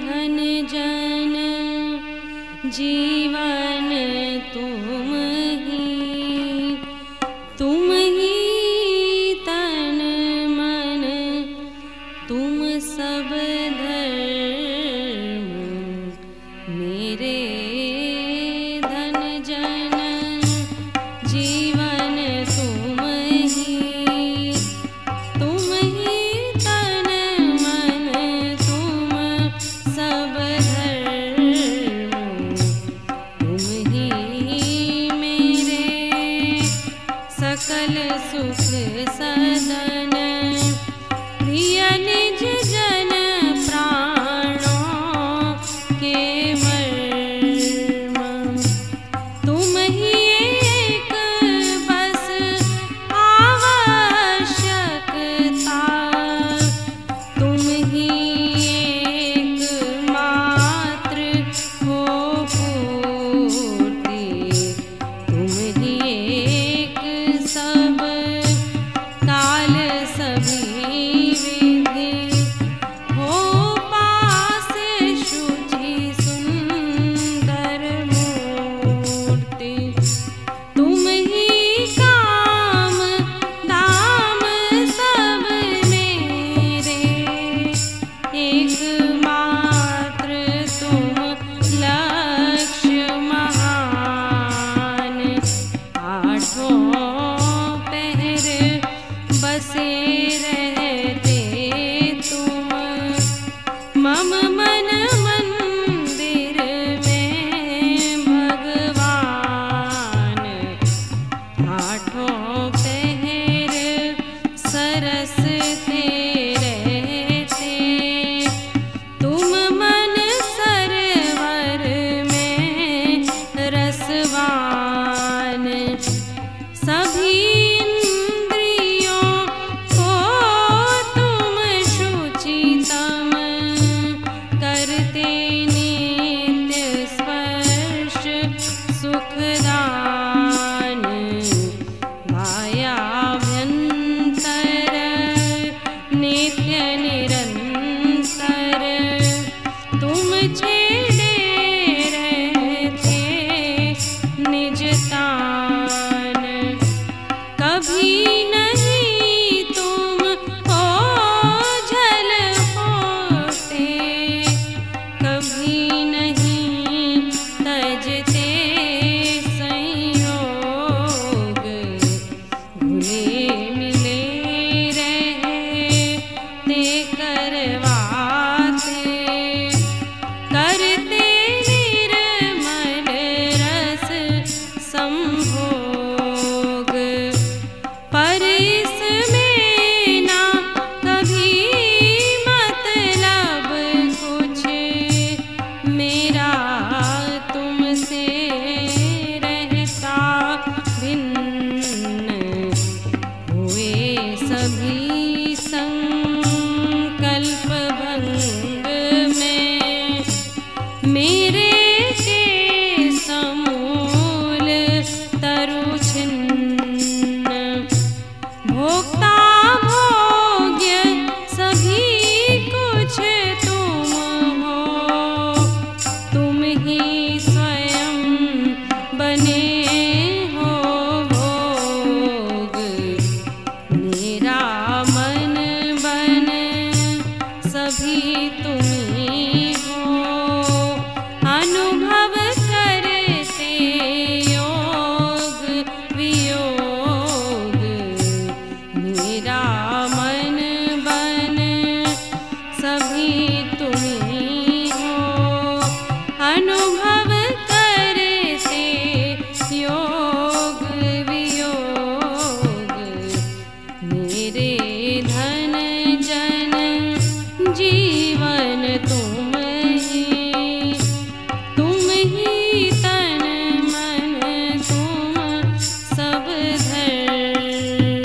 धन जन जीवन मन मन्दे भगवा me.